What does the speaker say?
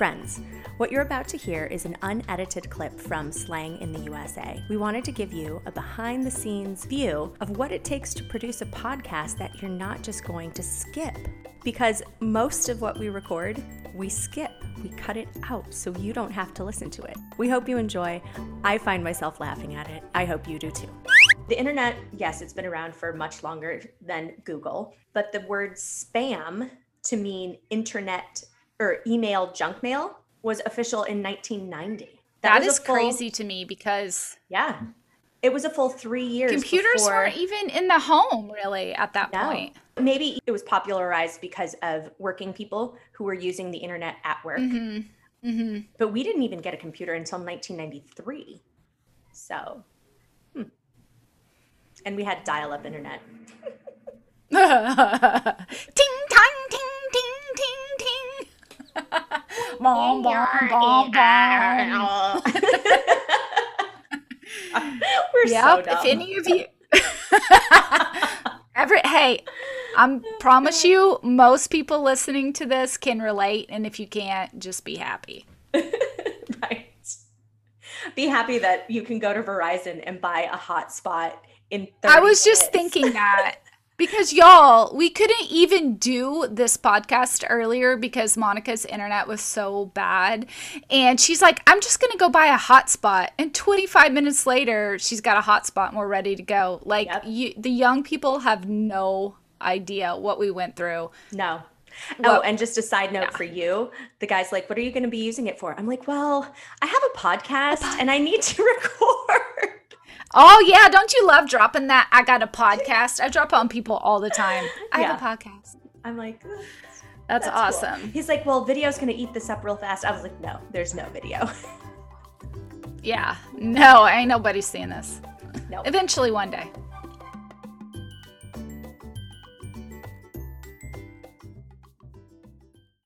Friends, what you're about to hear is an unedited clip from Slang in the USA. We wanted to give you a behind the scenes view of what it takes to produce a podcast that you're not just going to skip. Because most of what we record, we skip. We cut it out so you don't have to listen to it. We hope you enjoy. I find myself laughing at it. I hope you do too. The internet, yes, it's been around for much longer than Google, but the word spam to mean internet or email junk mail was official in 1990. that was is full- crazy to me because Yeah. It was a full three years. computers before- weren't even in the home really at that No. point. Maybe it was popularized because of working people who were using the internet at work. hmm hmm But we didn't even get a computer until 1993. So, hmm. and we had dial up internet. ting Bom, bom, bom, bom. We're so dumb. if any of you Every hey, I promise you, most people listening to this can relate, and if you can't, just be happy. right. Be happy that you can go to Verizon and buy a hotspot in 30 I was just minutes. thinking that because y'all, we couldn't even do this podcast earlier because Monica's internet was so bad. And she's like, I'm just going to go buy a hotspot. And 25 minutes later, she's got a hotspot and we're ready to go. Like, Yep. you, the young people have no idea what we went through. No. Well, oh, and just a side note for you. The guy's like, What are you going to be using it for? I'm like, Well, I have a podcast and I need to record. Oh, yeah. Don't you love dropping that? I got a podcast. I drop on people all the time. I have a podcast. I'm like, "Ugh, That's, cool." awesome. He's like, Well, video's going to eat this up real fast. I was like, No, there's no video. Yeah. No, ain't nobody seeing this. no. Eventually, one day.